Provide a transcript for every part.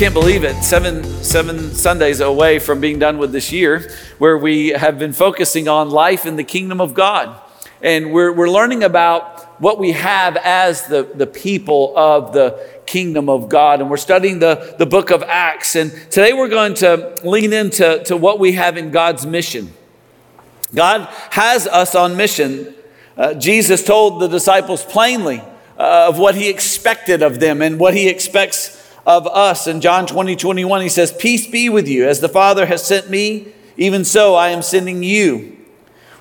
can't believe it. Seven, seven Sundays away from being done with this year, where we have been focusing on life in the kingdom of God. And we're, we're learning about what we have as the, the people of the kingdom of God. And we're studying the, the book of Acts. And today we're going to lean into to what we have in God's mission. God has us on mission. Uh, Jesus told the disciples plainly uh, of what he expected of them and what he expects of us. In John 20, 21, he says, Peace be with you. As the Father has sent me, even so I am sending you.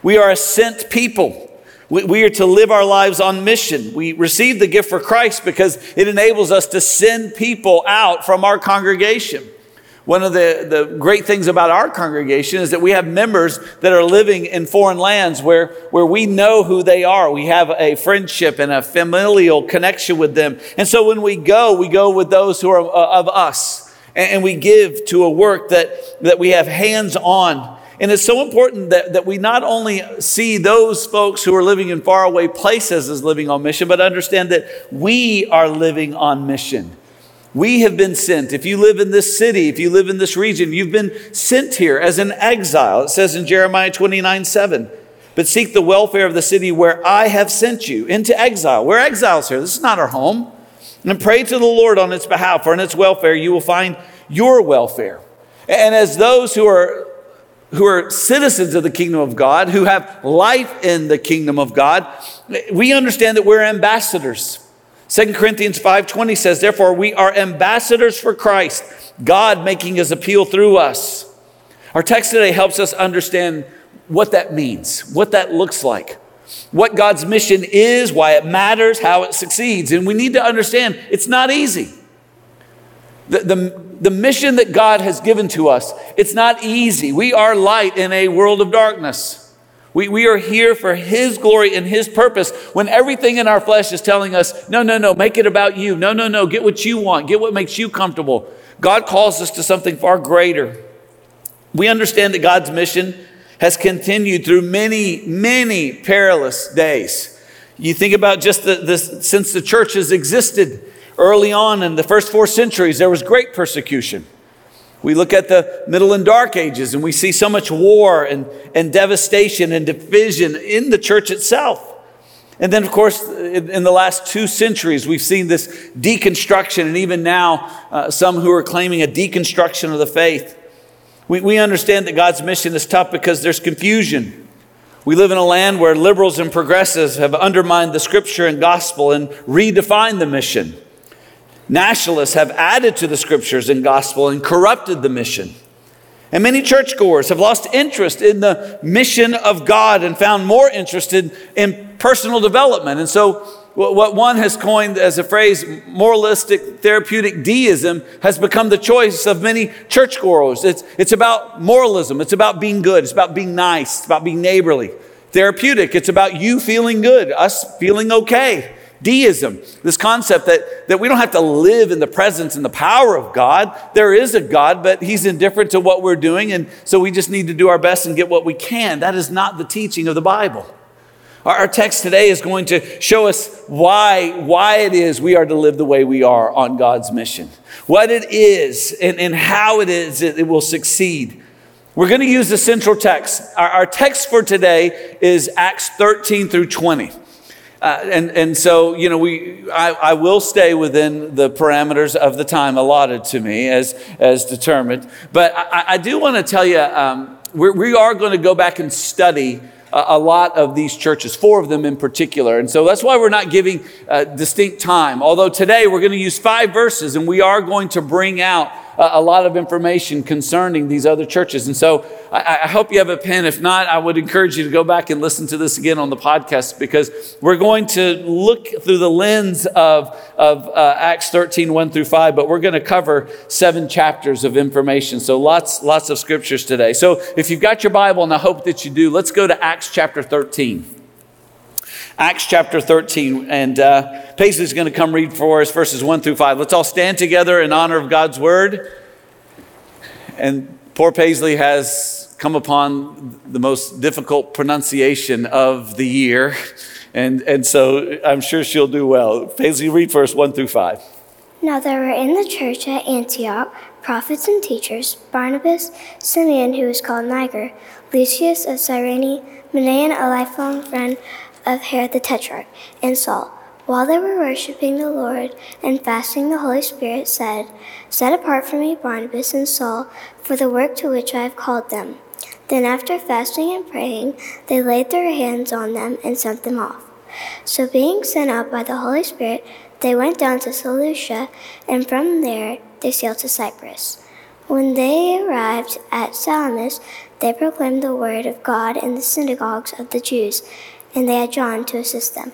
We are a sent people. We, we are to live our lives on mission. We receive the gift for Christ because it enables us to send people out from our congregation. One of the, the great things about our congregation is that we have members that are living in foreign lands where, where we know who they are. We have a friendship and a familial connection with them. And so when we go, we go with those who are uh, of us. And, and we give to a work that, that we have hands on. And it's so important that, that we not only see those folks who are living in faraway places as living on mission, but understand that we are living on mission. We have been sent. If you live in this city, if you live in this region, you've been sent here as an exile. It says in Jeremiah 29 7. But seek the welfare of the city where I have sent you into exile. We're exiles here. This is not our home. And pray to the Lord on its behalf, for in its welfare you will find your welfare. And as those who are who are citizens of the kingdom of God, who have life in the kingdom of God, we understand that we're ambassadors. 2 Corinthians 5:20 says, "Therefore we are ambassadors for Christ, God making his appeal through us." Our text today helps us understand what that means, what that looks like, what God's mission is, why it matters, how it succeeds. And we need to understand it's not easy. The, the, the mission that God has given to us, it's not easy. We are light in a world of darkness. We, we are here for His glory and His purpose when everything in our flesh is telling us, no, no, no, make it about you. No, no, no, get what you want, get what makes you comfortable. God calls us to something far greater. We understand that God's mission has continued through many, many perilous days. You think about just the, this, since the church has existed early on in the first four centuries, there was great persecution. We look at the Middle and Dark Ages and we see so much war and, and devastation and division in the church itself. And then, of course, in, in the last two centuries, we've seen this deconstruction, and even now, uh, some who are claiming a deconstruction of the faith. We, we understand that God's mission is tough because there's confusion. We live in a land where liberals and progressives have undermined the scripture and gospel and redefined the mission. Nationalists have added to the scriptures and gospel and corrupted the mission. And many churchgoers have lost interest in the mission of God and found more interested in personal development. And so, what one has coined as a phrase, moralistic therapeutic deism, has become the choice of many churchgoers. It's, it's about moralism, it's about being good, it's about being nice, it's about being neighborly. Therapeutic, it's about you feeling good, us feeling okay. Deism, this concept that, that we don't have to live in the presence and the power of God. There is a God, but He's indifferent to what we're doing, and so we just need to do our best and get what we can. That is not the teaching of the Bible. Our, our text today is going to show us why, why it is we are to live the way we are on God's mission, what it is, and, and how it is it, it will succeed. We're going to use the central text. Our, our text for today is Acts 13 through 20. Uh, and, and so, you know, we, I, I will stay within the parameters of the time allotted to me as, as determined. But I, I do want to tell you, um, we're, we are going to go back and study a, a, lot of these churches, four of them in particular. And so that's why we're not giving uh, distinct time. Although today we're going to use five verses and we are going to bring out a lot of information concerning these other churches. And so I, I, hope you have a pen. If not, I would encourage you to go back and listen to this again on the podcast because we're going to look through the lens of, of uh, Acts 13, 1 through 5, but we're going to cover seven chapters of information. So lots, lots of scriptures today. So if you've got your Bible, and I hope that you do, let's go to Acts chapter 13. Acts chapter 13. And uh, Paisley's going to come read for us verses 1 through 5. Let's all stand together in honor of God's word. And poor Paisley has come upon the most difficult pronunciation of the year. And, and so I'm sure she'll do well. Paisley, read verse 1 through 5. Now there were in the church at Antioch prophets and teachers Barnabas, Simeon, who was called Niger, Lucius of Cyrene, Manaen, a lifelong friend of Herod the Tetrarch, and Saul. While they were worshiping the Lord and fasting, the Holy Spirit said, Set apart for me Barnabas and Saul for the work to which I have called them. Then, after fasting and praying, they laid their hands on them and sent them off. So, being sent out by the Holy Spirit, they went down to Seleucia, and from there they sailed to Cyprus. When they arrived at Salamis, they proclaimed the word of God in the synagogues of the Jews, and they had John to assist them.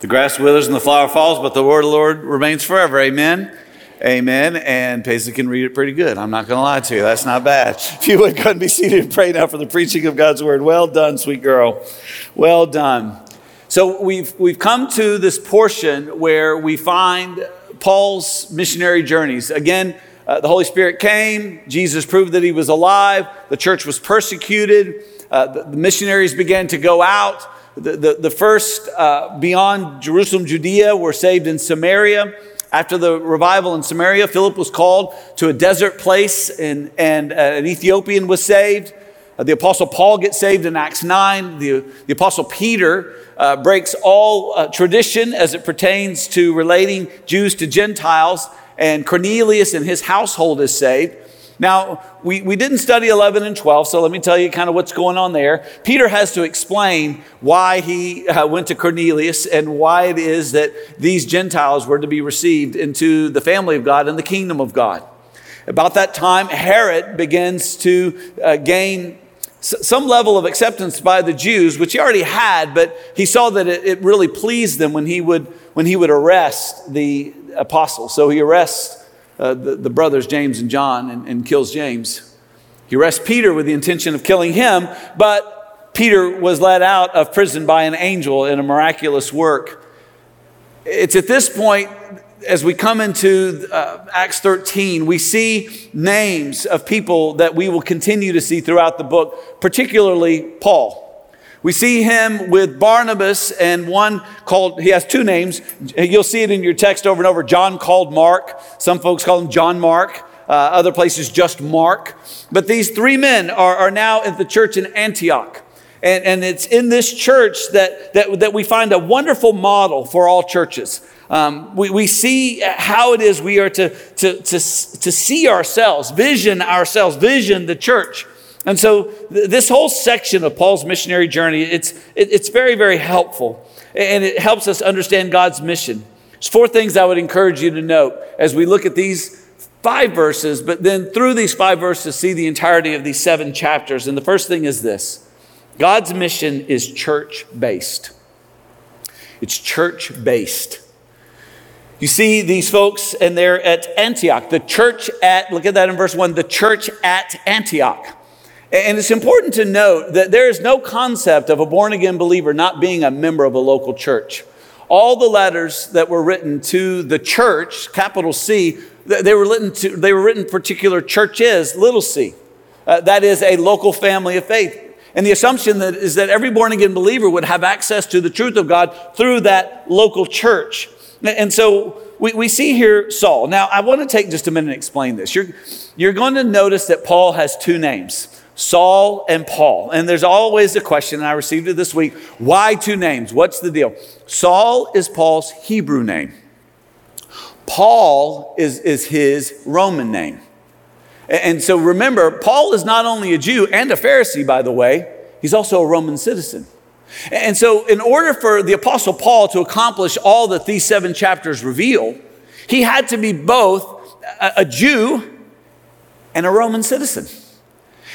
The grass withers and the flower falls, but the word of the Lord remains forever. Amen. Amen. And Paisley can read it pretty good. I'm not going to lie to you. That's not bad. If you would go and be seated and pray now for the preaching of God's word. Well done, sweet girl. Well done. So we've, we've come to this portion where we find Paul's missionary journeys. Again, uh, the Holy Spirit came, Jesus proved that he was alive, the church was persecuted, uh, the, the missionaries began to go out. The, the, the first uh, beyond Jerusalem, Judea, were saved in Samaria. After the revival in Samaria, Philip was called to a desert place, and, and uh, an Ethiopian was saved. Uh, the Apostle Paul gets saved in Acts 9. The, the Apostle Peter uh, breaks all uh, tradition as it pertains to relating Jews to Gentiles, and Cornelius and his household is saved. Now, we, we didn't study 11 and 12, so let me tell you kind of what's going on there. Peter has to explain why he uh, went to Cornelius and why it is that these Gentiles were to be received into the family of God and the kingdom of God. About that time, Herod begins to uh, gain some level of acceptance by the Jews, which he already had, but he saw that it, it really pleased them when he would, when he would arrest the apostles. So he arrests uh, the, the, brothers, James and John, and, and kills James. He arrests Peter with the intention of killing him, but Peter was let out of prison by an angel in a miraculous work. It's at this point, as we come into uh, Acts 13, we see names of people that we will continue to see throughout the book, particularly Paul. We see him with Barnabas and one called, he has two names. You'll see it in your text over and over. John called Mark. Some folks call him John Mark. Uh, other places just Mark. But these three men are, are now at the church in Antioch. And, and it's in this church that, that, that we find a wonderful model for all churches. Um, we, we see how it is we are to, to, to, to see ourselves, vision ourselves, vision the church. And so th- this whole section of Paul's missionary journey, it's, it, it's very, very helpful. And it helps us understand God's mission. There's four things I would encourage you to note as we look at these five verses, but then through these five verses, see the entirety of these seven chapters. And the first thing is this God's mission is church based. It's church based. You see these folks, and they're at Antioch, the church at, look at that in verse one, the church at Antioch. And it's important to note that there is no concept of a born again believer not being a member of a local church. All the letters that were written to the church, capital C, they were written to they were written particular churches, little c. Uh, that is a local family of faith. And the assumption that is that every born again believer would have access to the truth of God through that local church. And so we, we see here Saul. Now, I want to take just a minute and explain this. You're, you're going to notice that Paul has two names. Saul and Paul. And there's always a question, and I received it this week why two names? What's the deal? Saul is Paul's Hebrew name, Paul is, is his Roman name. And so remember, Paul is not only a Jew and a Pharisee, by the way, he's also a Roman citizen. And so, in order for the Apostle Paul to accomplish all that these seven chapters reveal, he had to be both a Jew and a Roman citizen.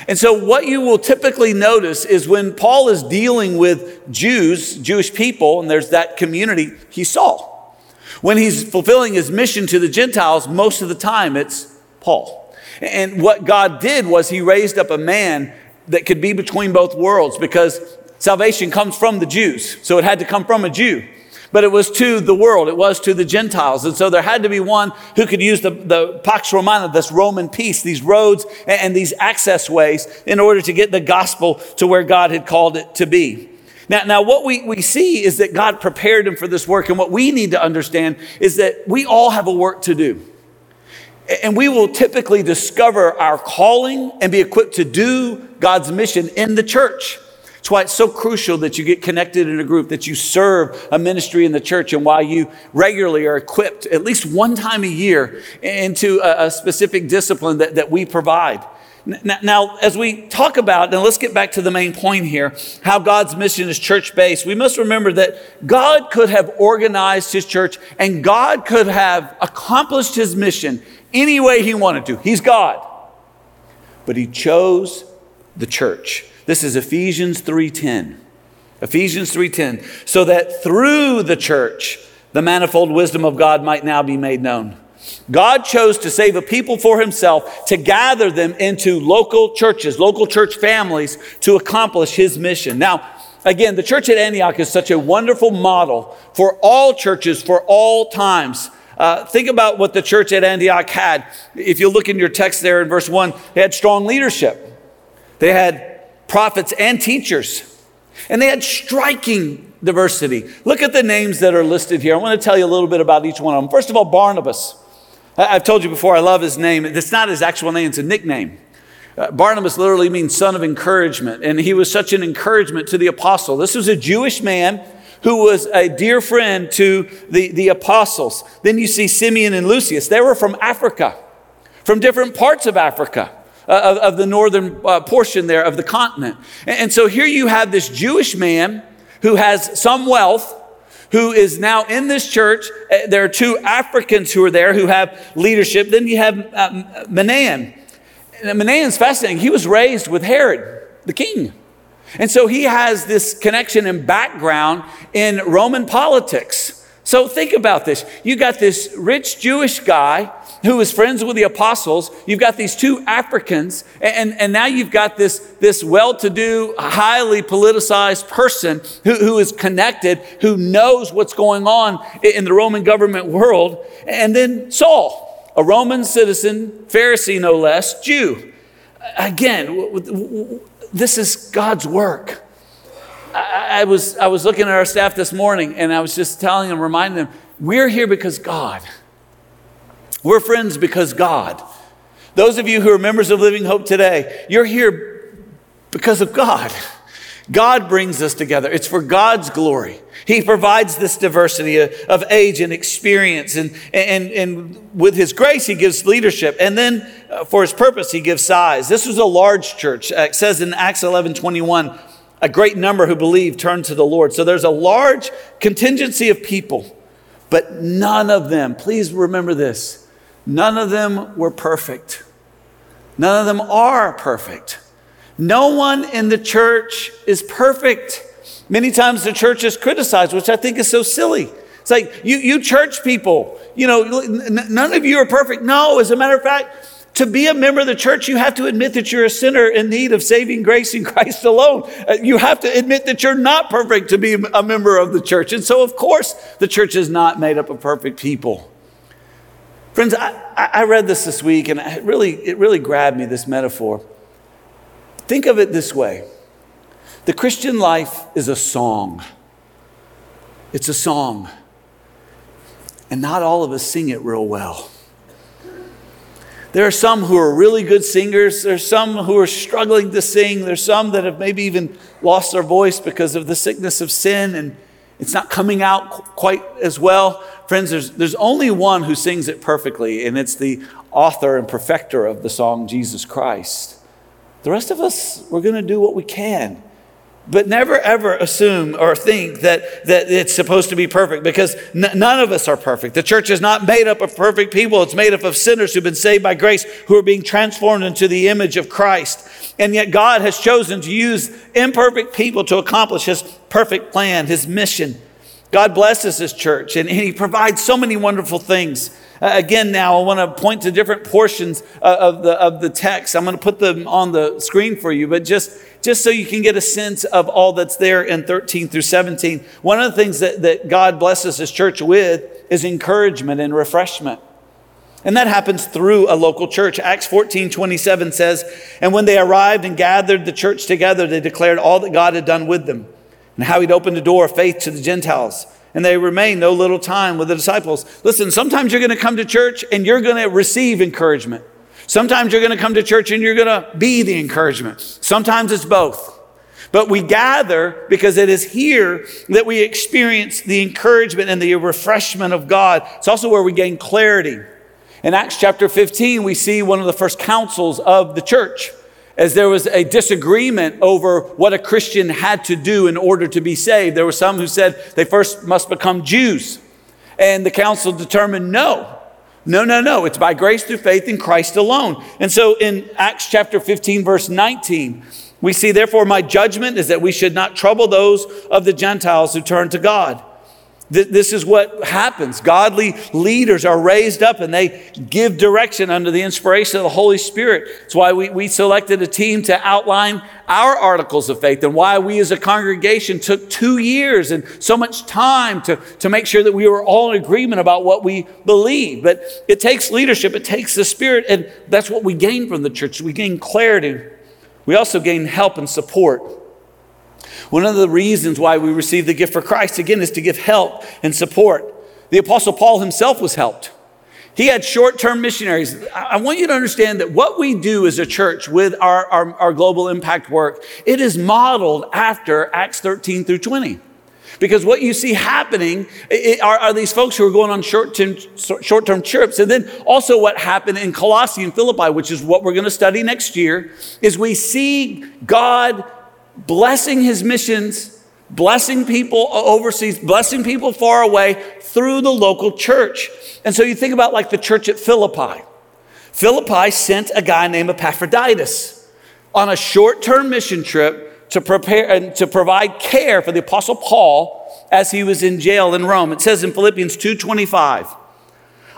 And so, what you will typically notice is when Paul is dealing with Jews, Jewish people, and there's that community, he Saul. When he's fulfilling his mission to the Gentiles, most of the time it's Paul. And what God did was he raised up a man that could be between both worlds because salvation comes from the Jews. So it had to come from a Jew but it was to the world, it was to the Gentiles. And so there had to be one who could use the, the Pax Romana, this Roman peace, these roads and, and these access ways in order to get the gospel to where God had called it to be. Now, now what we, we see is that God prepared him for this work. And what we need to understand is that we all have a work to do. And we will typically discover our calling and be equipped to do God's mission in the church. That's why it's so crucial that you get connected in a group, that you serve a ministry in the church, and why you regularly are equipped at least one time a year into a, a specific discipline that, that we provide. Now, as we talk about, and let's get back to the main point here, how God's mission is church based, we must remember that God could have organized his church and God could have accomplished his mission any way he wanted to. He's God. But he chose the church. This is Ephesians 3:10. Ephesians 3:10, so that through the church the manifold wisdom of God might now be made known. God chose to save a people for himself, to gather them into local churches, local church families to accomplish his mission. Now, again, the church at Antioch is such a wonderful model for all churches for all times. Uh, think about what the church at Antioch had. If you look in your text there in verse 1, they had strong leadership, they had prophets and teachers, and they had striking diversity. Look at the names that are listed here. I want to tell you a little bit about each one of them. First of all, Barnabas. I've told you before, I love his name. It's not his actual name, it's a nickname. Uh, Barnabas literally means son of encouragement, and he was such an encouragement to the apostle. This was a Jewish man who was a dear friend to the, the apostles. Then you see Simeon and Lucius. They were from Africa, from different parts of Africa. Uh, of, of, the northern uh, portion there of the continent. And, and so here you have this Jewish man who has some wealth, who is now in this church. Uh, there are two Africans who are there who have leadership. Then you have um, Manan. And Manaen's fascinating. He was raised with Herod, the king. And so he has this connection and background in Roman politics. So think about this. You got this rich Jewish guy who is friends with the apostles. You've got these two Africans, and, and now you've got this, this well to do, highly politicized person who, who is connected, who knows what's going on in the Roman government world. And then Saul, a Roman citizen, Pharisee no less, Jew. Again, this is God's work. I, was, I was looking at our staff this morning and I was just telling them, reminding them, we're here because God. We're friends because God. Those of you who are members of Living Hope today, you're here because of God. God brings us together. It's for God's glory. He provides this diversity of age and experience, and, and, and with His grace, He gives leadership. And then uh, for His purpose, He gives size. This was a large church. It says in Acts 11 21, a great number who believed turned to the Lord. So there's a large contingency of people, but none of them, please remember this, none of them were perfect. None of them are perfect. No one in the church is perfect. Many times the church is criticized, which I think is so silly. It's like, you, you church people, you know, none of you are perfect. No, as a matter of fact, to be a member of the church, you have to admit that you're a sinner in need of saving grace in Christ alone. Uh, you have to admit that you're not perfect to be a member of the church. And so, of course, the church is not made up of perfect people. Friends, I, I read this this week and it really, it really grabbed me, this metaphor. Think of it this way the Christian life is a song. It's a song. And not all of us sing it real well. There are some who are really good singers. There's some who are struggling to sing. There's some that have maybe even lost their voice because of the sickness of sin and it's not coming out quite as well. Friends, there's, there's only one who sings it perfectly, and it's the author and perfecter of the song, Jesus Christ. The rest of us, we're going to do what we can. But never ever assume or think that, that it's supposed to be perfect because n- none of us are perfect. The church is not made up of perfect people, it's made up of sinners who've been saved by grace, who are being transformed into the image of Christ. And yet, God has chosen to use imperfect people to accomplish His perfect plan, His mission. God blesses His church and He provides so many wonderful things. Uh, again, now I want to point to different portions uh, of the, of the text. I'm going to put them on the screen for you, but just, just so you can get a sense of all that's there in 13 through 17. One of the things that, that God blesses His church with is encouragement and refreshment. And that happens through a local church. Acts 14 27 says, And when they arrived and gathered the church together, they declared all that God had done with them and how he'd opened the door of faith to the Gentiles. And they remained no little time with the disciples. Listen, sometimes you're going to come to church and you're going to receive encouragement. Sometimes you're going to come to church and you're going to be the encouragement. Sometimes it's both. But we gather because it is here that we experience the encouragement and the refreshment of God. It's also where we gain clarity. In Acts chapter 15, we see one of the first councils of the church as there was a disagreement over what a Christian had to do in order to be saved. There were some who said they first must become Jews. And the council determined no. No, no, no. It's by grace through faith in Christ alone. And so in Acts chapter 15, verse 19, we see, therefore, my judgment is that we should not trouble those of the Gentiles who turn to God this is what happens. Godly leaders are raised up and they give direction under the inspiration of the Holy Spirit. It's why we, we selected a team to outline our articles of faith and why we as a congregation took two years and so much time to, to make sure that we were all in agreement about what we believe. But it takes leadership, it takes the Spirit, and that's what we gain from the church. We gain clarity. We also gain help and support. One of the reasons why we receive the gift for Christ, again, is to give help and support. The Apostle Paul himself was helped. He had short term missionaries. I want you to understand that what we do as a church with our, our, our, global impact work, it is modeled after Acts 13 through 20. Because what you see happening are, are, these folks who are going on short term, short term trips. And then also what happened in Colossae and Philippi, which is what we're going to study next year, is we see God blessing his missions, blessing people overseas, blessing people far away through the local church. And so you think about like the church at Philippi. Philippi sent a guy named Epaphroditus on a short term mission trip to prepare and to provide care for the apostle Paul as he was in jail in Rome. It says in Philippians 2:25,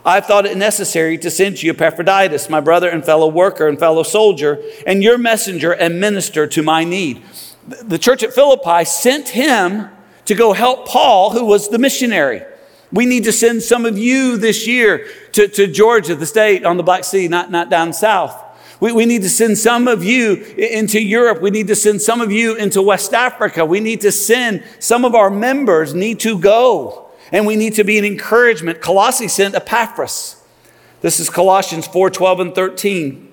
I've thought it necessary to send you Epaphroditus, my brother and fellow worker and fellow soldier, and your messenger and minister to my need the church at Philippi sent him to go help Paul, who was the missionary. We need to send some of you this year to, to Georgia, the state on the Black Sea, not, not down south. We, we need to send some of you into Europe. We need to send some of you into West Africa. We need to send some of our members need to go. And we need to be an encouragement. Colossae sent Epaphras. This is Colossians 4 12 and 13.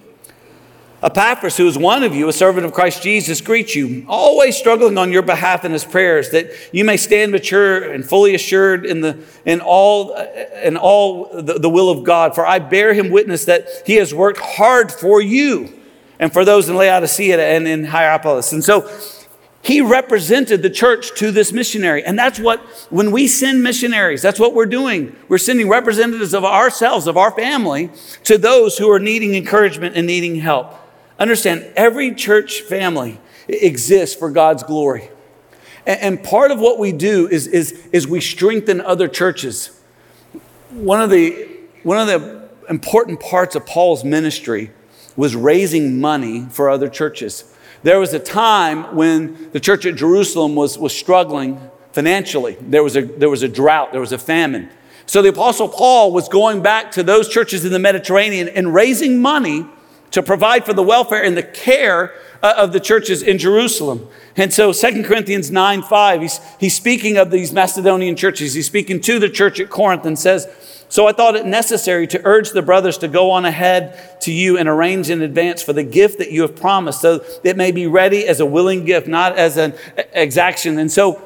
Epaphras, who is one of you, a servant of Christ Jesus, greets you, always struggling on your behalf in his prayers, that you may stand mature and fully assured in, the, in all, in all the, the will of God. For I bear him witness that he has worked hard for you and for those in Laodicea and in Hierapolis. And so he represented the church to this missionary. And that's what, when we send missionaries, that's what we're doing. We're sending representatives of ourselves, of our family, to those who are needing encouragement and needing help. Understand, every church family exists for God's glory. And, part of what we do is, is, is we strengthen other churches. One of, the, one of the important parts of Paul's ministry was raising money for other churches. There was a time when the church at Jerusalem was, was struggling financially. There was, a, there was a drought, there was a famine. So the Apostle Paul was going back to those churches in the Mediterranean and raising money to provide for the welfare and the care uh, of the churches in Jerusalem. And so 2 Corinthians 9 5, he's, he's speaking of these Macedonian churches. He's speaking to the church at Corinth and says, So I thought it necessary to urge the brothers to go on ahead to you and arrange in advance for the gift that you have promised, so that it may be ready as a willing gift, not as an exaction. And so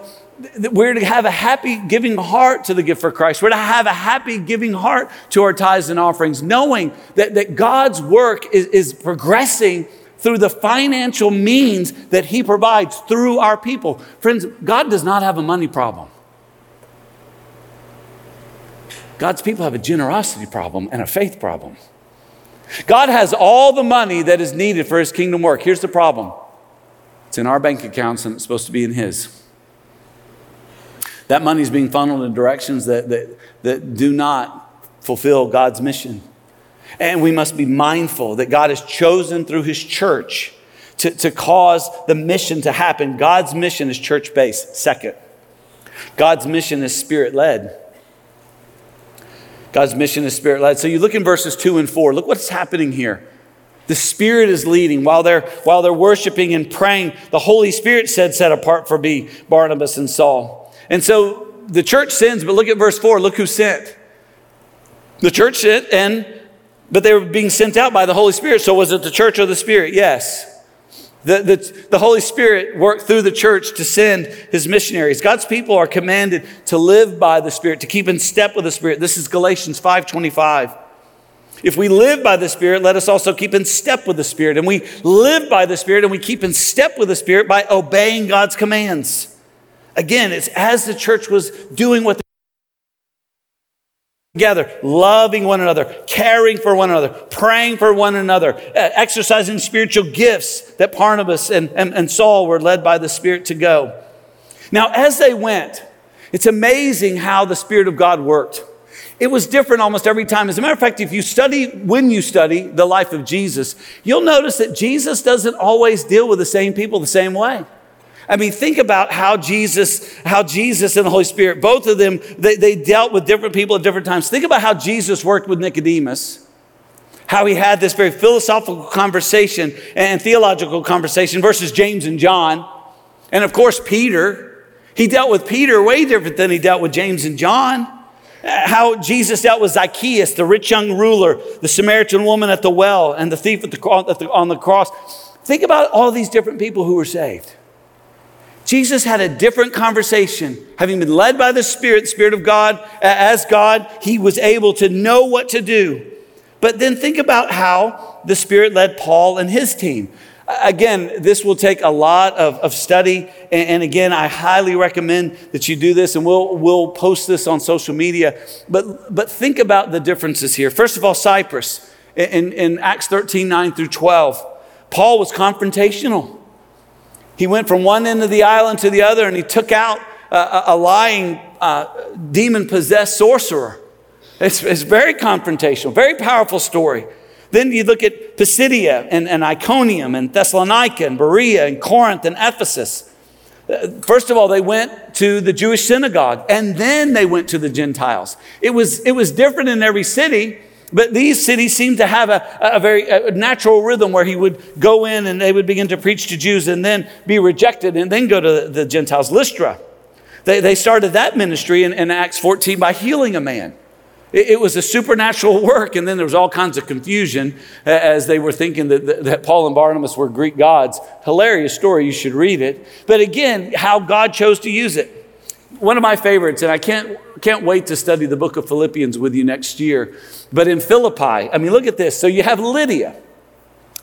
we're to have a happy giving heart to the gift for Christ. We're to have a happy giving heart to our tithes and offerings, knowing that, that God's work is, is progressing through the financial means that He provides through our people. Friends, God does not have a money problem. God's people have a generosity problem and a faith problem. God has all the money that is needed for His kingdom work. Here's the problem it's in our bank accounts and it's supposed to be in His. That money is being funneled in directions that, that, that do not fulfill God's mission. And we must be mindful that God has chosen through His church to, to cause the mission to happen. God's mission is church based. Second, God's mission is spirit led. God's mission is spirit led. So you look in verses two and four, look what's happening here. The Spirit is leading while they're, while they're worshiping and praying. The Holy Spirit said, set apart for me, Barnabas and Saul. And so the church sends, but look at verse 4. Look who sent. The church sent, and but they were being sent out by the Holy Spirit. So was it the church or the Spirit? Yes. The, the, the Holy Spirit worked through the church to send his missionaries. God's people are commanded to live by the Spirit, to keep in step with the Spirit. This is Galatians 5:25. If we live by the Spirit, let us also keep in step with the Spirit. And we live by the Spirit and we keep in step with the Spirit by obeying God's commands. Again, it's as the church was doing what together, loving one another, caring for one another, praying for one another, uh, exercising spiritual gifts that Barnabas and, and, and Saul were led by the Spirit to go. Now, as they went, it's amazing how the Spirit of God worked. It was different almost every time. As a matter of fact, if you study, when you study the life of Jesus, you'll notice that Jesus doesn't always deal with the same people the same way. I mean, think about how Jesus, how Jesus and the Holy Spirit, both of them, they, they dealt with different people at different times. Think about how Jesus worked with Nicodemus, how he had this very philosophical conversation and theological conversation versus James and John. And of course, Peter. He dealt with Peter way different than he dealt with James and John. How Jesus dealt with Zacchaeus, the rich young ruler, the Samaritan woman at the well, and the thief the, on the cross. Think about all these different people who were saved. Jesus had a different conversation. Having been led by the Spirit, Spirit of God, as God, he was able to know what to do. But then think about how the Spirit led Paul and his team. Again, this will take a lot of, of study. And, and, again, I highly recommend that you do this, and we'll, we'll post this on social media. But, but think about the differences here. First of all, Cyprus. In, in Acts 13 9 through 12, Paul was confrontational. He went from one end of the island to the other and he took out a, a lying, uh, demon possessed sorcerer. It's, it's, very confrontational, very powerful story. Then you look at Pisidia and, and Iconium and Thessalonica and Berea and Corinth and Ephesus. Uh, first of all, they went to the Jewish synagogue and then they went to the Gentiles. It was, it was different in every city, but these cities seemed to have a, a very a natural rhythm where he would go in and they would begin to preach to Jews and then be rejected and then go to the Gentiles. Lystra, they, they started that ministry in, in Acts 14 by healing a man. It, it, was a supernatural work, and then there was all kinds of confusion as they were thinking that, that Paul and Barnabas were Greek gods. Hilarious story, you should read it. But again, how God chose to use it one of my favorites, and I can't, can't wait to study the book of Philippians with you next year. But in Philippi, I mean, look at this. So you have Lydia,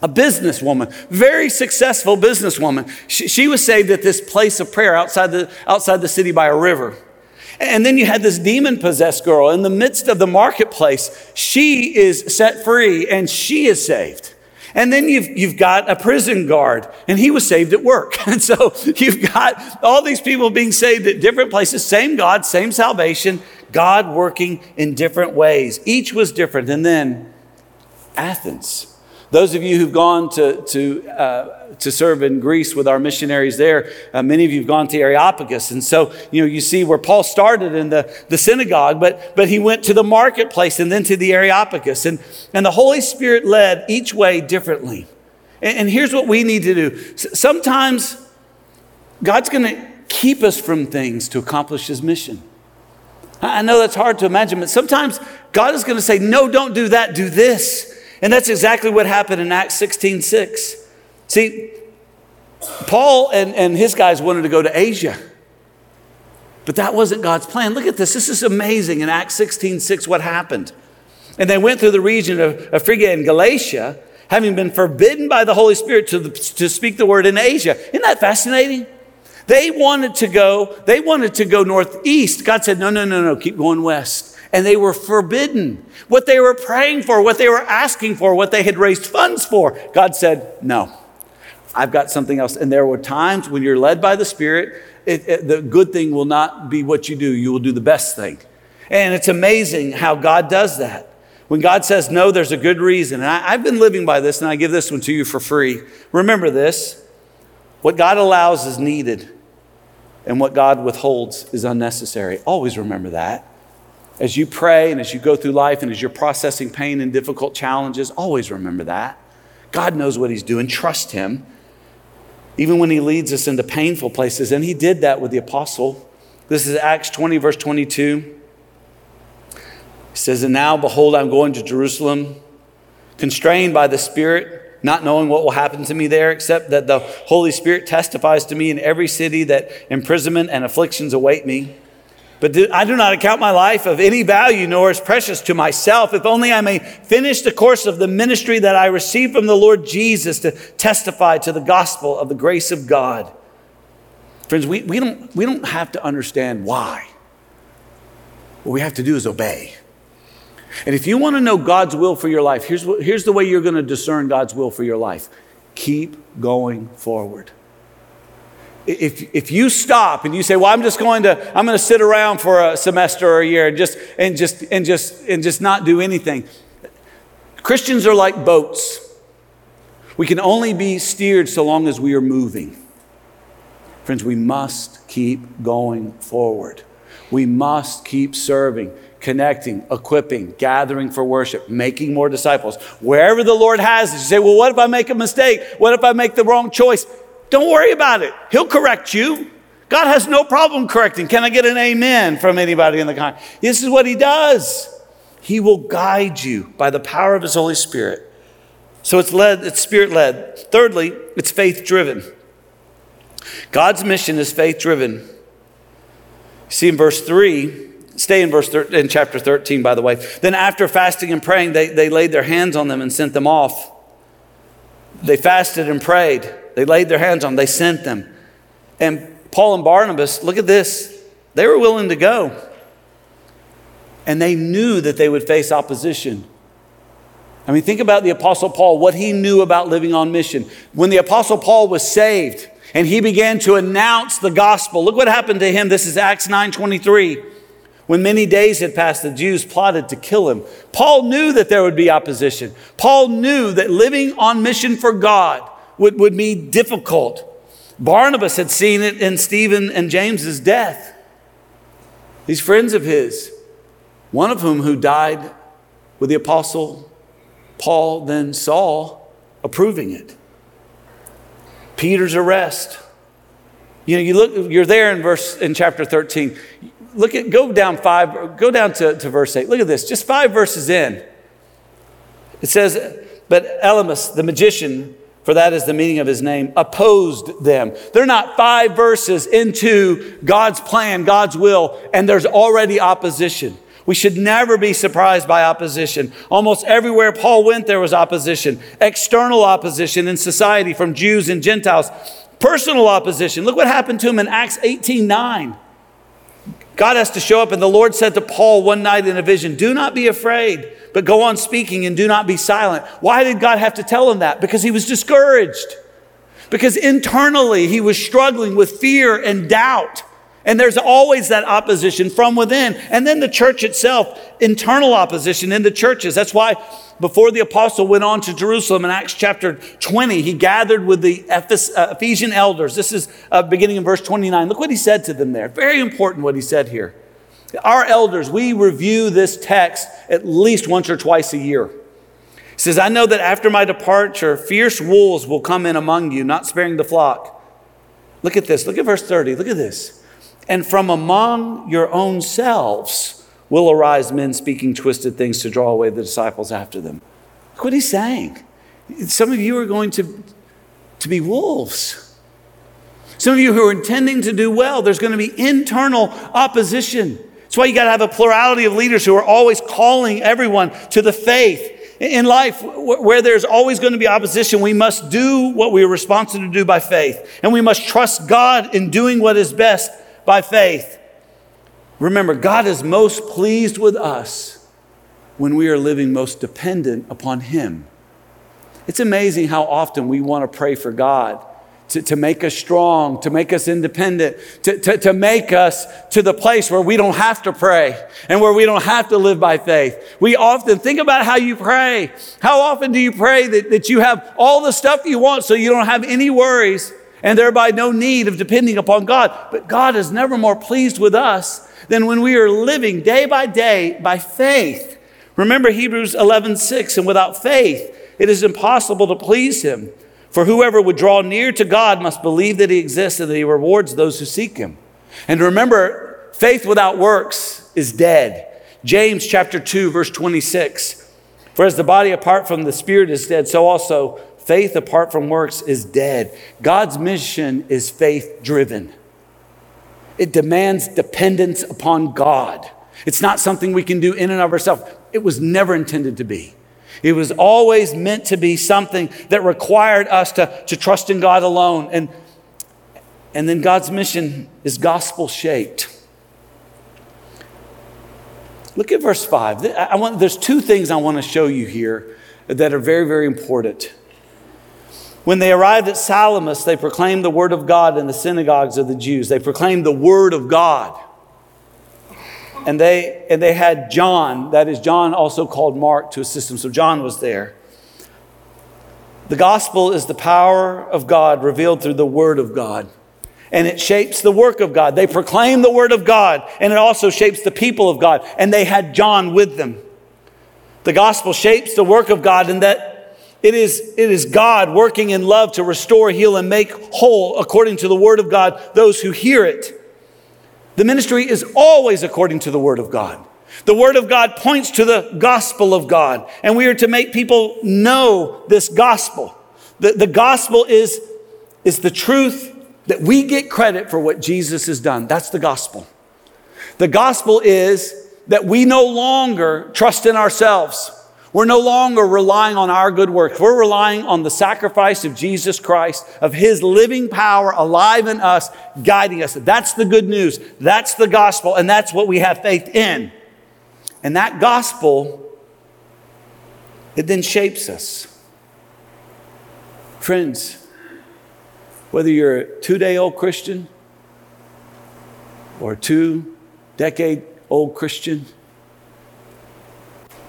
a businesswoman, very successful businesswoman. She, she was saved at this place of prayer outside the, outside the city by a river. And then you had this demon possessed girl in the midst of the marketplace. She is set free and she is saved. And then you've, you've got a prison guard, and he was saved at work. And so you've got all these people being saved at different places, same God, same salvation, God working in different ways. Each was different. And then Athens. Those of you who've gone to, to, uh, to serve in Greece with our missionaries there, uh, many of you have gone to Areopagus. And so, you know, you see where Paul started in the, the synagogue, but, but he went to the marketplace and then to the Areopagus. And, and the Holy Spirit led each way differently. And, and here's what we need to do sometimes God's going to keep us from things to accomplish his mission. I know that's hard to imagine, but sometimes God is going to say, No, don't do that, do this. And that's exactly what happened in Acts 16 6. See, Paul and, and his guys wanted to go to Asia. But that wasn't God's plan. Look at this. This is amazing. In Acts 16 6, what happened? And they went through the region of, of Phrygia and Galatia, having been forbidden by the Holy Spirit to, to speak the word in Asia. Isn't that fascinating? They wanted to go, they wanted to go northeast. God said, no, no, no, no, keep going west and they were forbidden. What they were praying for, what they were asking for, what they had raised funds for, God said, No, I've got something else. And there were times when you're led by the Spirit, it, it, the good thing will not be what you do, you will do the best thing. And it's amazing how God does that. When God says no, there's a good reason. And I, I've been living by this, and I give this one to you for free. Remember this what God allows is needed, and what God withholds is unnecessary. Always remember that. As you pray and as you go through life and as you're processing pain and difficult challenges, always remember that. God knows what He's doing. Trust Him. Even when He leads us into painful places. And He did that with the apostle. This is Acts 20, verse 22. He says, And now, behold, I'm going to Jerusalem, constrained by the Spirit not knowing what will happen to me there, except that the Holy Spirit testifies to me in every city that imprisonment and afflictions await me. But I do not account my life of any value, nor as precious to myself, if only I may finish the course of the ministry that I received from the Lord Jesus to testify to the gospel of the grace of God. Friends, we, we, don't, we don't have to understand why. What we have to do is obey. And if you want to know God's will for your life, here's, here's the way you're going to discern God's will for your life keep going forward. If, if you stop and you say, well, I'm just going to, I'm going to sit around for a semester or a year and just, and just, and just, and just not do anything. Christians are like boats. We can only be steered so long as we are moving. Friends, we must keep going forward. We must keep serving connecting, equipping, gathering for worship, making more disciples. Wherever the Lord has it, you say, well, what if I make a mistake? What if I make the wrong choice? Don't worry about it. He'll correct you. God has no problem correcting. Can I get an amen from anybody in the con? This is what he does. He will guide you by the power of his Holy Spirit. So it's led, it's spirit led. Thirdly, it's faith driven. God's mission is faith driven. See in verse 3, Stay in verse thir- in chapter 13, by the way. Then after fasting and praying, they, they laid their hands on them and sent them off. They fasted and prayed. They laid their hands on. They sent them. And Paul and Barnabas, look at this. They were willing to go. And they knew that they would face opposition. I mean, think about the Apostle Paul, what he knew about living on mission. When the Apostle Paul was saved and he began to announce the gospel, look what happened to him. This is Acts 9 23. When many days had passed, the Jews plotted to kill him. Paul knew that there would be opposition. Paul knew that living on mission for God would, would be difficult. Barnabas had seen it in Stephen and James's death. These friends of his, one of whom who died with the apostle Paul, then Saul, approving it. Peter's arrest. You know, you look, you're there in verse in chapter 13 look at, go down five, go down to, to verse eight. Look at this, just five verses in. It says, But Elymas, the magician, for that is the meaning of his name, opposed them. They're not five verses into God's plan, God's will, and there's already opposition. We should never be surprised by opposition. Almost everywhere Paul went, there was opposition. External opposition in society from Jews and Gentiles. Personal opposition. Look what happened to him in Acts 18 9. God has to show up. And the Lord said to Paul one night in a vision, Do not be afraid, but go on speaking and do not be silent. Why did God have to tell him that? Because he was discouraged. Because internally he was struggling with fear and doubt. And there's always that opposition from within. And then the church itself, internal opposition in the churches. That's why before the apostle went on to Jerusalem in Acts chapter 20, he gathered with the uh, Ephesian elders. This is uh, beginning in verse 29. Look what he said to them there. Very important what he said here. Our elders, we review this text at least once or twice a year. He says, I know that after my departure, fierce wolves will come in among you, not sparing the flock. Look at this. Look at verse 30. Look at this. And from among your own selves will arise men speaking twisted things to draw away the disciples after them. Look what he's saying. Some of you are going to, to be wolves. Some of you who are intending to do well, there's going to be internal opposition. That's why you got to have a plurality of leaders who are always calling everyone to the faith. In life, where there's always going to be opposition, we must do what we are responsible to do by faith. And we must trust God in doing what is best by faith. Remember, God is most pleased with us when we are living most dependent upon Him. It's amazing how often we want to pray for God to, to make us strong, to make us independent, to, to, to make us to the place where we don't have to pray and where we don't have to live by faith. We often think about how you pray. How often do you pray that, that you have all the stuff you want so you don't have any worries? And thereby no need of depending upon God. But God is never more pleased with us than when we are living day by day by faith. Remember Hebrews 11 6, and without faith, it is impossible to please him. For whoever would draw near to God must believe that he exists and that he rewards those who seek him. And remember, faith without works is dead. James chapter 2 verse 26. For as the body apart from the spirit is dead, so also faith apart from works is dead. God's mission is faith driven. It demands dependence upon God. It's not something we can do in and of ourselves. It was never intended to be. It was always meant to be something that required us to, to trust in God alone. And, and then God's mission is gospel shaped. Look at verse 5. I want, there's two things I want to show you here that are very, very important. When they arrived at Salamis, they proclaimed the word of God in the synagogues of the Jews. They proclaimed the word of God and they and they had John, that is John also called Mark to assist them. So John was there. The gospel is the power of God revealed through the word of God. And it shapes the work of God. They proclaim the word of God, and it also shapes the people of God. And they had John with them. The gospel shapes the work of God in that it is, it is God working in love to restore, heal, and make whole, according to the word of God, those who hear it. The ministry is always according to the Word of God. The Word of God points to the gospel of God, and we are to make people know this gospel. The, the gospel is, is the truth that we get credit for what Jesus has done. That's the gospel. The gospel is that we no longer trust in ourselves. We're no longer relying on our good works. We're relying on the sacrifice of Jesus Christ, of His living power alive in us, guiding us. That's the good news. That's the gospel, and that's what we have faith in. And that gospel, it then shapes us. Friends, whether you're a two day old Christian or a two decade old Christian,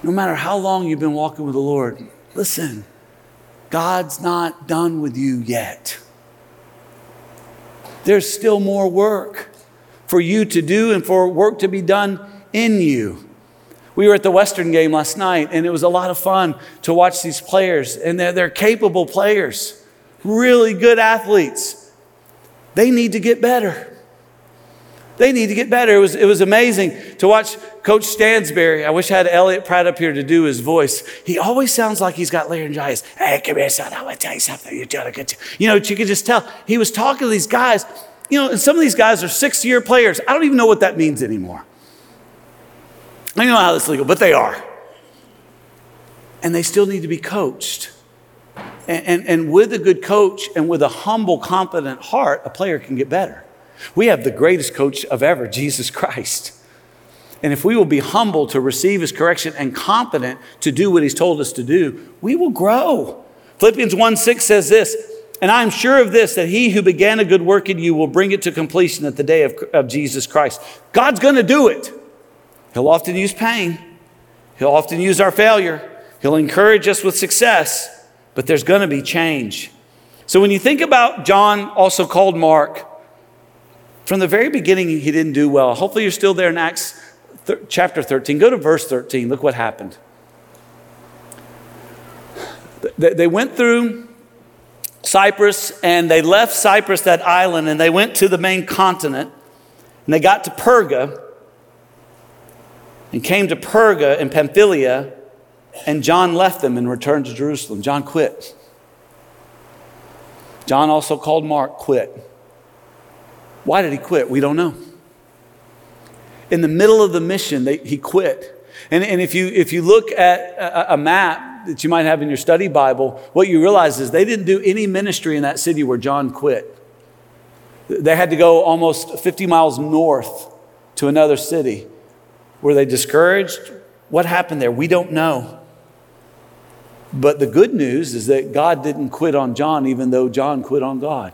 no matter how long you've been walking with the Lord, listen, God's not done with you yet. There's still more work for you to do and for work to be done in you. We were at the Western game last night, and it was a lot of fun to watch these players, and they're, they're capable players, really good athletes. They need to get better. They need to get better. It was, it was amazing to watch Coach Stansberry. I wish I had Elliot Pratt up here to do his voice. He always sounds like he's got laryngitis. Hey, come here, son. I want to tell you something. You're doing a good job. You know, you could just tell. He was talking to these guys. You know, and some of these guys are six year players. I don't even know what that means anymore. I don't know how that's legal, but they are. And they still need to be coached. And, and, and with a good coach and with a humble, confident heart, a player can get better. We have the greatest coach of ever, Jesus Christ. And if we will be humble to receive his correction and confident to do what he's told us to do, we will grow. Philippians 1 6 says this, and I am sure of this, that he who began a good work in you will bring it to completion at the day of, of Jesus Christ. God's going to do it. He'll often use pain, he'll often use our failure, he'll encourage us with success, but there's going to be change. So when you think about John, also called Mark, from the very beginning, he didn't do well. Hopefully, you're still there in Acts th- chapter 13. Go to verse 13. Look what happened. They went through Cyprus and they left Cyprus, that island, and they went to the main continent. And they got to Perga and came to Perga in Pamphylia. And John left them and returned to Jerusalem. John quit. John, also called Mark, quit. Why did he quit? We don't know. In the middle of the mission, they, he quit. And, and if, you, if you look at a, a map that you might have in your study Bible, what you realize is they didn't do any ministry in that city where John quit. They had to go almost 50 miles north to another city. Were they discouraged? What happened there? We don't know. But the good news is that God didn't quit on John, even though John quit on God.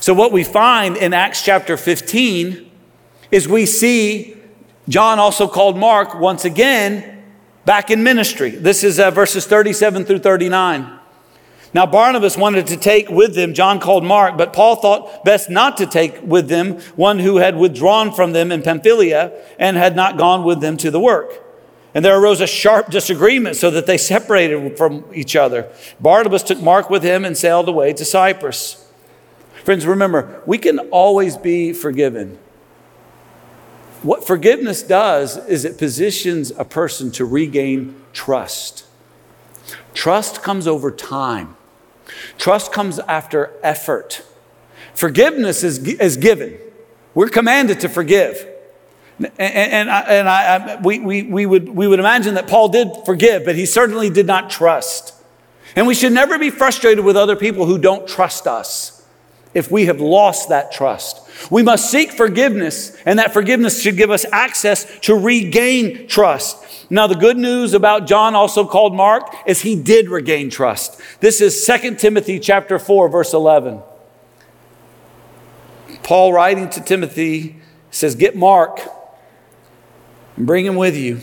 So, what we find in Acts chapter 15 is we see John, also called Mark, once again back in ministry. This is uh, verses 37 through 39. Now, Barnabas wanted to take with them John called Mark, but Paul thought best not to take with them one who had withdrawn from them in Pamphylia and had not gone with them to the work. And there arose a sharp disagreement so that they separated from each other. Barnabas took Mark with him and sailed away to Cyprus. Friends, remember, we can always be forgiven. What forgiveness does is it positions a person to regain trust. Trust comes over time, trust comes after effort. Forgiveness is, is given. We're commanded to forgive. And, and, I, and I, we, we, we, would, we would imagine that Paul did forgive, but he certainly did not trust. And we should never be frustrated with other people who don't trust us if we have lost that trust. We must seek forgiveness, and that forgiveness should give us access to regain trust. Now, the good news about John, also called Mark, is he did regain trust. This is 2 Timothy chapter 4, verse 11. Paul writing to Timothy says, Get Mark and bring him with you,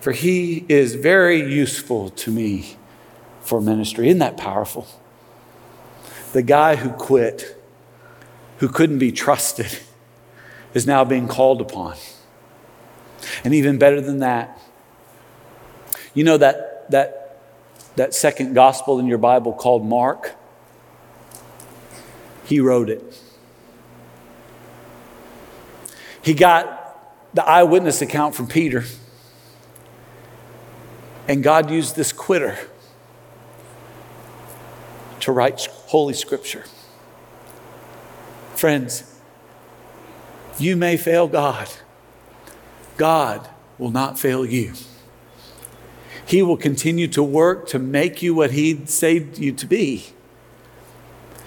for he is very useful to me for ministry. Isn't that powerful? The guy who quit, who couldn't be trusted, is now being called upon. And even better than that, you know that, that, that second gospel in your Bible called Mark? He wrote it. He got the eyewitness account from Peter. And God used this quitter to write Holy Scripture. Friends, you may fail God, God will not fail you. He will continue to work to make you what He saved you to be.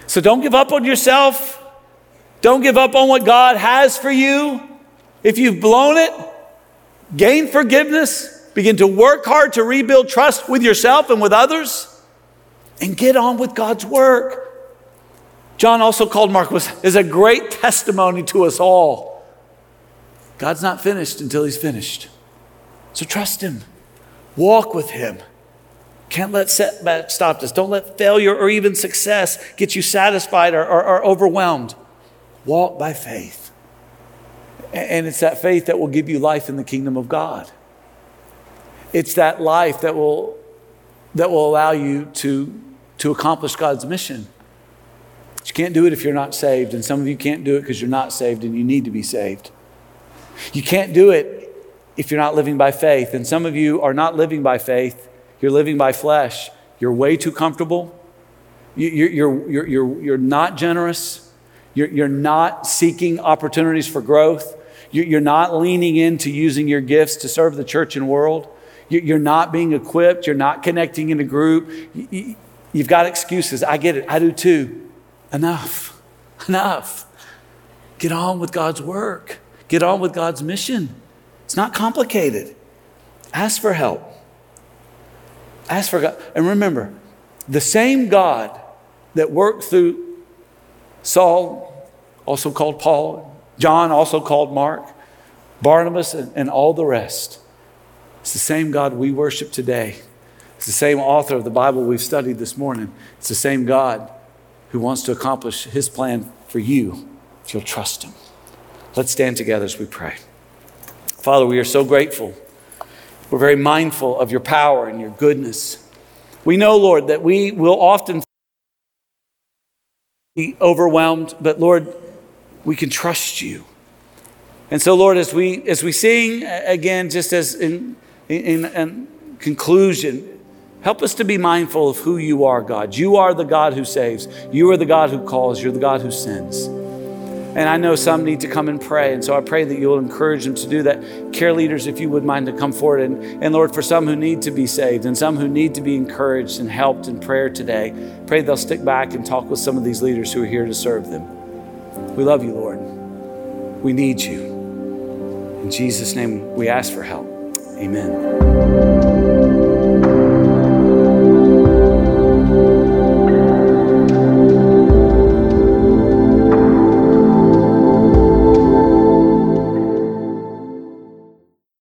So don't give up on yourself. Don't give up on what God has for you. If you've blown it, gain forgiveness, begin to work hard to rebuild trust with yourself and with others, and get on with God's work. John also called Mark is a great testimony to us all. God's not finished until he's finished. So trust him. Walk with him. Can't let setbacks stop us. Don't let failure or even success get you satisfied or, or, or overwhelmed. Walk by faith. And it's that faith that will give you life in the kingdom of God. It's that life that will, that will allow you to, to accomplish God's mission. But you can't do it if you're not saved, and some of you can't do it because you're not saved and you need to be saved. You can't do it if you're not living by faith, and some of you are not living by faith, you're living by flesh. You're way too comfortable. You're, you're, you're, you're, you're not generous. You're, you're not seeking opportunities for growth. You're not leaning into using your gifts to serve the church and world. You're not being equipped. You're not connecting in a group. You've got excuses. I get it. I do too. Enough. Enough. Get on with God's work. Get on with God's mission. It's not complicated. Ask for help. Ask for God. And remember, the same God that worked through Saul, also called Paul, John, also called Mark, Barnabas, and, and all the rest. It's the same God we worship today. It's the same author of the Bible we've studied this morning. It's the same God who wants to accomplish his plan for you if you'll trust him. Let's stand together as we pray. Father, we are so grateful. We're very mindful of your power and your goodness. We know, Lord, that we will often be overwhelmed, but Lord, we can trust you. And so, Lord, as we as we sing again, just as in, in, in conclusion, help us to be mindful of who you are, God. You are the God who saves. You are the God who calls. You're the God who sends. And I know some need to come and pray. And so I pray that you'll encourage them to do that. Care leaders, if you would mind to come forward. And, and Lord, for some who need to be saved and some who need to be encouraged and helped in prayer today, pray they'll stick back and talk with some of these leaders who are here to serve them. We love you, Lord. We need you. In Jesus' name, we ask for help. Amen.